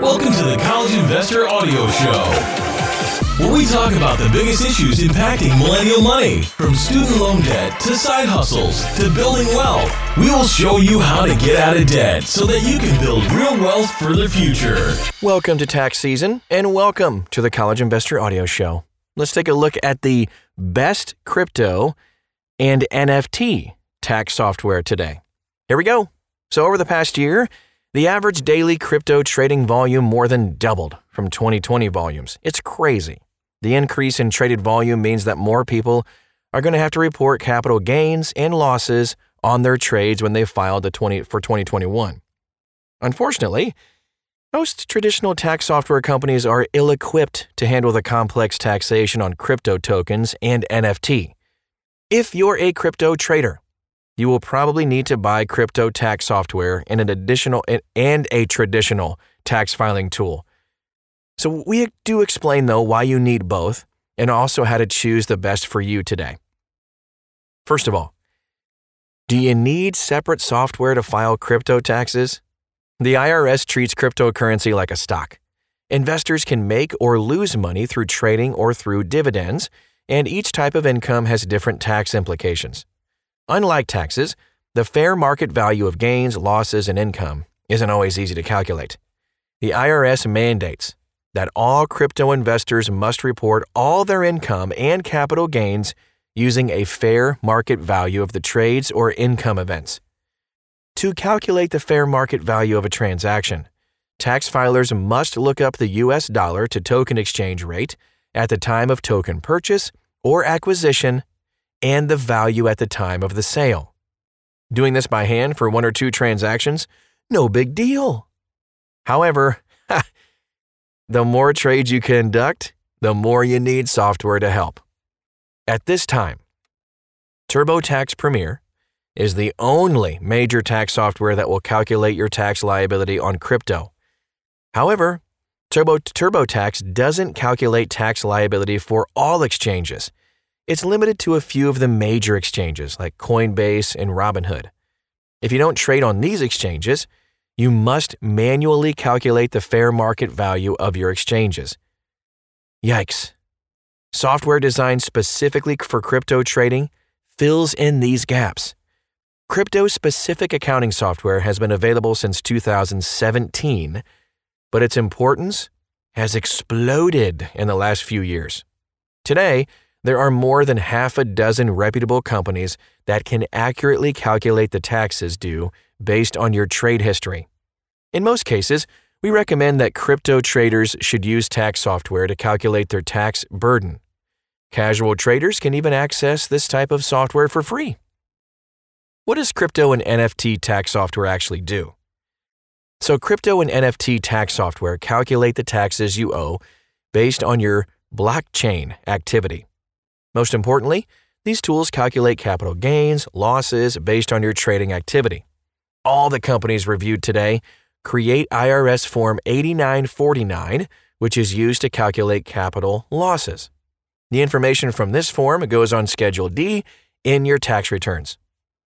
Welcome to the College Investor Audio Show, where we talk about the biggest issues impacting millennial money, from student loan debt to side hustles to building wealth. We will show you how to get out of debt so that you can build real wealth for the future. Welcome to tax season and welcome to the College Investor Audio Show. Let's take a look at the best crypto and NFT tax software today. Here we go. So, over the past year, the average daily crypto trading volume more than doubled from 2020 volumes. It's crazy. The increase in traded volume means that more people are going to have to report capital gains and losses on their trades when they filed the 20 for 2021. Unfortunately, most traditional tax software companies are ill equipped to handle the complex taxation on crypto tokens and NFT. If you're a crypto trader, you will probably need to buy crypto tax software and an additional and a traditional tax filing tool. So we do explain though why you need both and also how to choose the best for you today. First of all, do you need separate software to file crypto taxes? The IRS treats cryptocurrency like a stock. Investors can make or lose money through trading or through dividends, and each type of income has different tax implications. Unlike taxes, the fair market value of gains, losses, and income isn't always easy to calculate. The IRS mandates that all crypto investors must report all their income and capital gains using a fair market value of the trades or income events. To calculate the fair market value of a transaction, tax filers must look up the US dollar to token exchange rate at the time of token purchase or acquisition and the value at the time of the sale. Doing this by hand for one or two transactions? No big deal. However, the more trades you conduct, the more you need software to help. At this time, TurboTax Premier is the only major tax software that will calculate your tax liability on crypto. However, Turbo, TurboTax doesn't calculate tax liability for all exchanges it's limited to a few of the major exchanges like Coinbase and Robinhood. If you don't trade on these exchanges, you must manually calculate the fair market value of your exchanges. Yikes. Software designed specifically for crypto trading fills in these gaps. Crypto specific accounting software has been available since 2017, but its importance has exploded in the last few years. Today, there are more than half a dozen reputable companies that can accurately calculate the taxes due based on your trade history. In most cases, we recommend that crypto traders should use tax software to calculate their tax burden. Casual traders can even access this type of software for free. What does crypto and NFT tax software actually do? So, crypto and NFT tax software calculate the taxes you owe based on your blockchain activity. Most importantly, these tools calculate capital gains, losses based on your trading activity. All the companies reviewed today create IRS Form 8949, which is used to calculate capital losses. The information from this form goes on Schedule D in your tax returns.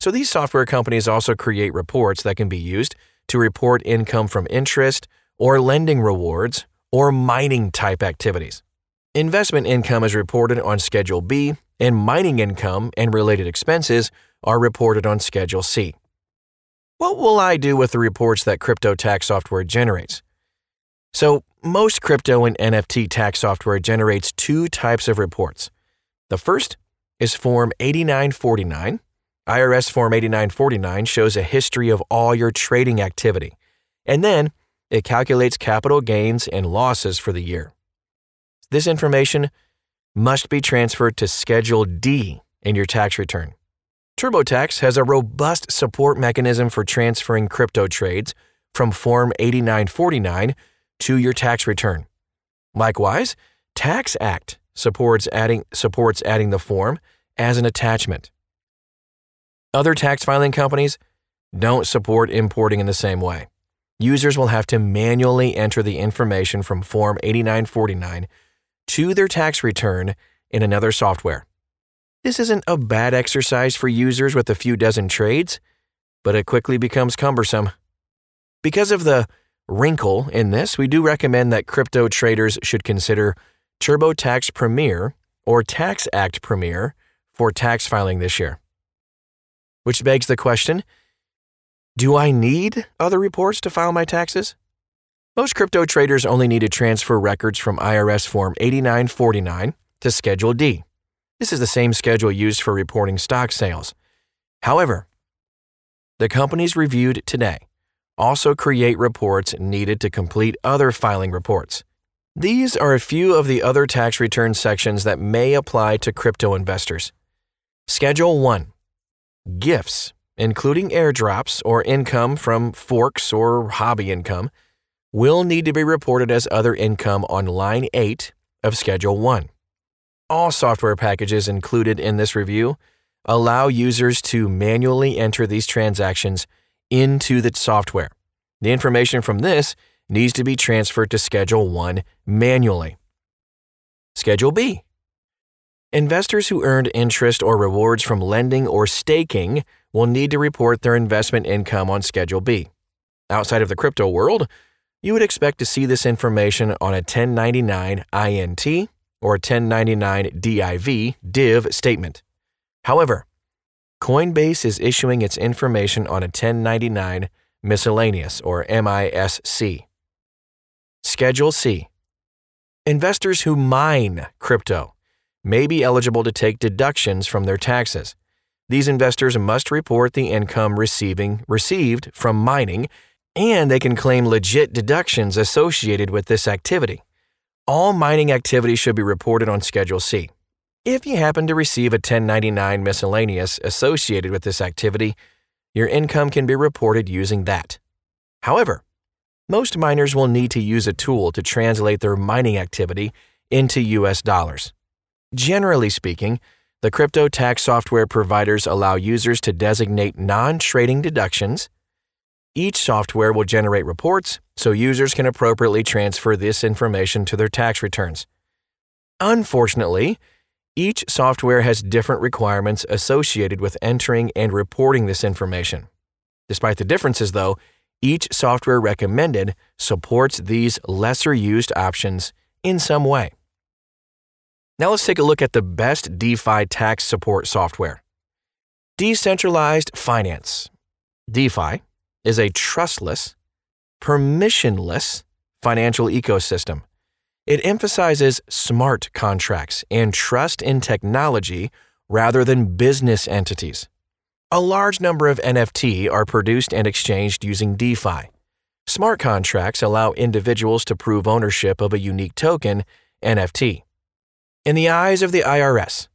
So these software companies also create reports that can be used to report income from interest or lending rewards or mining type activities. Investment income is reported on Schedule B, and mining income and related expenses are reported on Schedule C. What will I do with the reports that crypto tax software generates? So, most crypto and NFT tax software generates two types of reports. The first is Form 8949. IRS Form 8949 shows a history of all your trading activity, and then it calculates capital gains and losses for the year. This information must be transferred to Schedule D in your tax return. TurboTax has a robust support mechanism for transferring crypto trades from Form 8949 to your tax return. Likewise, TaxAct supports adding, supports adding the form as an attachment. Other tax filing companies don't support importing in the same way. Users will have to manually enter the information from Form 8949 to their tax return in another software. This isn't a bad exercise for users with a few dozen trades, but it quickly becomes cumbersome. Because of the wrinkle in this, we do recommend that crypto traders should consider TurboTax Premier or Tax Act Premier for tax filing this year. Which begs the question do I need other reports to file my taxes? Most crypto traders only need to transfer records from IRS Form 8949 to Schedule D. This is the same schedule used for reporting stock sales. However, the companies reviewed today also create reports needed to complete other filing reports. These are a few of the other tax return sections that may apply to crypto investors. Schedule 1 Gifts, including airdrops or income from forks or hobby income, will need to be reported as other income on line 8 of Schedule 1. All software packages included in this review allow users to manually enter these transactions into the software. The information from this needs to be transferred to Schedule 1 manually. Schedule B Investors who earned interest or rewards from lending or staking will need to report their investment income on Schedule B. Outside of the crypto world, you would expect to see this information on a 1099 INT or 1099 DIV div statement. However, Coinbase is issuing its information on a 1099 miscellaneous or MISC. Schedule C. Investors who mine crypto may be eligible to take deductions from their taxes. These investors must report the income receiving received from mining and they can claim legit deductions associated with this activity. All mining activity should be reported on Schedule C. If you happen to receive a 1099 miscellaneous associated with this activity, your income can be reported using that. However, most miners will need to use a tool to translate their mining activity into US dollars. Generally speaking, the crypto tax software providers allow users to designate non trading deductions each software will generate reports so users can appropriately transfer this information to their tax returns. Unfortunately, each software has different requirements associated with entering and reporting this information. Despite the differences, though, each software recommended supports these lesser used options in some way. Now let's take a look at the best DeFi tax support software. Decentralized Finance. DeFi is a trustless, permissionless financial ecosystem. It emphasizes smart contracts and trust in technology rather than business entities. A large number of NFT are produced and exchanged using DeFi. Smart contracts allow individuals to prove ownership of a unique token, NFT. In the eyes of the IRS,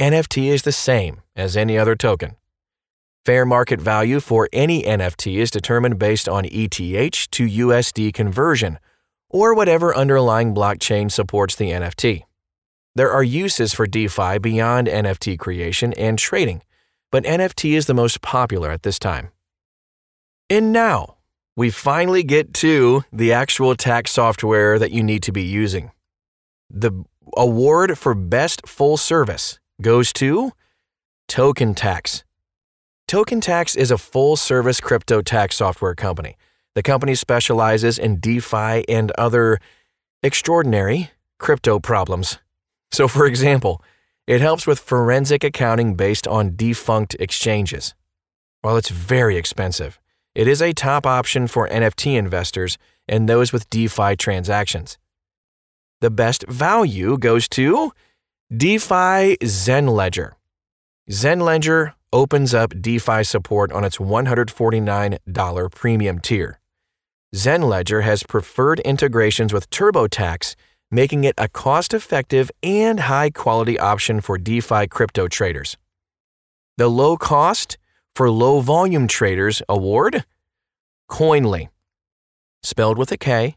NFT is the same as any other token. Fair market value for any NFT is determined based on ETH to USD conversion, or whatever underlying blockchain supports the NFT. There are uses for DeFi beyond NFT creation and trading, but NFT is the most popular at this time. And now, we finally get to the actual tax software that you need to be using. The award for Best Full Service goes to Token Tax. Token Tax is a full service crypto tax software company. The company specializes in DeFi and other extraordinary crypto problems. So, for example, it helps with forensic accounting based on defunct exchanges. While it's very expensive, it is a top option for NFT investors and those with DeFi transactions. The best value goes to DeFi Zen Ledger. Zenledger. Zenledger opens up DeFi support on its $149 premium tier. Zenledger has preferred integrations with TurboTax, making it a cost effective and high quality option for DeFi crypto traders. The Low Cost for Low Volume Traders Award Koinly. Spelled with a K,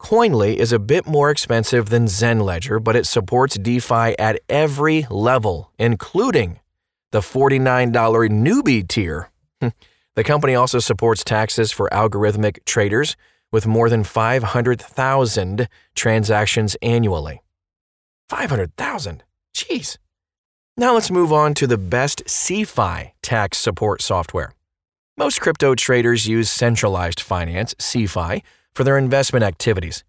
Koinly is a bit more expensive than Zenledger, but it supports DeFi at every level, including the $49 newbie tier. the company also supports taxes for algorithmic traders with more than 500,000 transactions annually. 500,000? Jeez. Now let's move on to the best CeFi tax support software. Most crypto traders use centralized finance, CeFi, for their investment activities.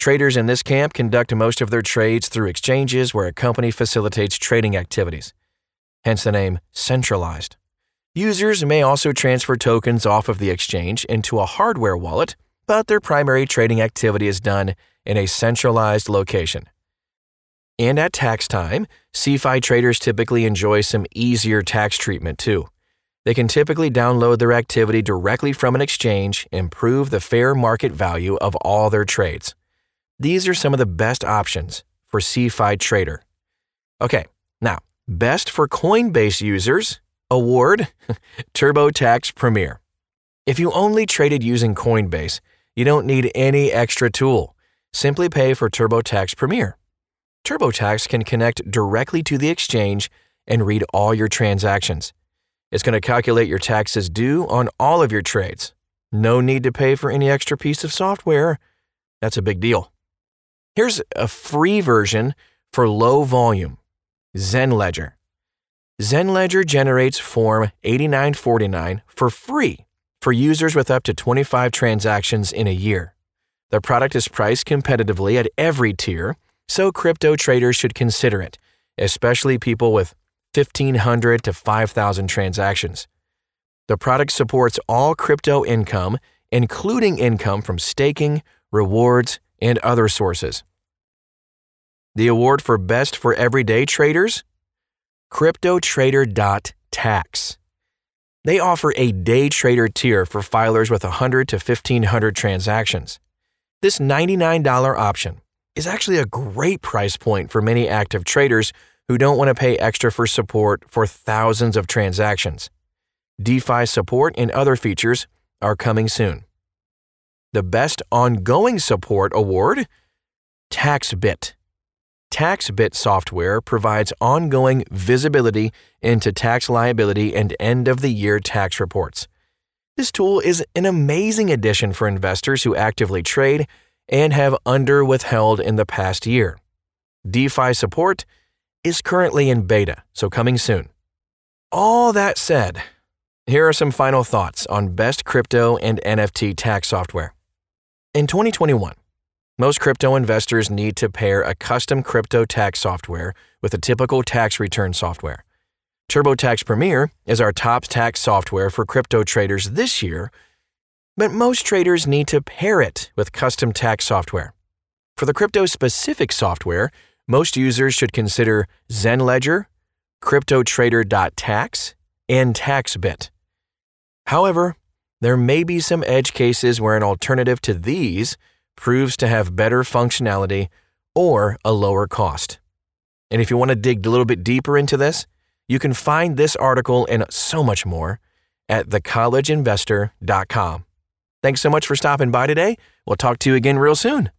Traders in this camp conduct most of their trades through exchanges where a company facilitates trading activities. Hence the name centralized. Users may also transfer tokens off of the exchange into a hardware wallet, but their primary trading activity is done in a centralized location. And at tax time, CeFi traders typically enjoy some easier tax treatment too. They can typically download their activity directly from an exchange and prove the fair market value of all their trades. These are some of the best options for CeFi Trader. Okay, now, best for Coinbase users, award TurboTax Premier. If you only traded using Coinbase, you don't need any extra tool. Simply pay for TurboTax Premier. TurboTax can connect directly to the exchange and read all your transactions. It's going to calculate your taxes due on all of your trades. No need to pay for any extra piece of software. That's a big deal. Here's a free version for low volume ZenLedger. ZenLedger generates Form 8949 for free for users with up to 25 transactions in a year. The product is priced competitively at every tier, so crypto traders should consider it, especially people with 1,500 to 5,000 transactions. The product supports all crypto income, including income from staking, rewards, and other sources. The award for Best for Everyday Traders? CryptoTrader.tax. They offer a day trader tier for filers with 100 to 1,500 transactions. This $99 option is actually a great price point for many active traders who don't want to pay extra for support for thousands of transactions. DeFi support and other features are coming soon. The Best Ongoing Support Award TaxBit. TaxBit software provides ongoing visibility into tax liability and end of the year tax reports. This tool is an amazing addition for investors who actively trade and have under withheld in the past year. DeFi support is currently in beta, so coming soon. All that said, here are some final thoughts on best crypto and NFT tax software. In 2021, most crypto investors need to pair a custom crypto tax software with a typical tax return software. TurboTax Premier is our top tax software for crypto traders this year, but most traders need to pair it with custom tax software. For the crypto specific software, most users should consider ZenLedger, CryptoTrader.tax, and TaxBit. However, there may be some edge cases where an alternative to these proves to have better functionality or a lower cost. And if you want to dig a little bit deeper into this, you can find this article and so much more at thecollegeinvestor.com. Thanks so much for stopping by today. We'll talk to you again real soon.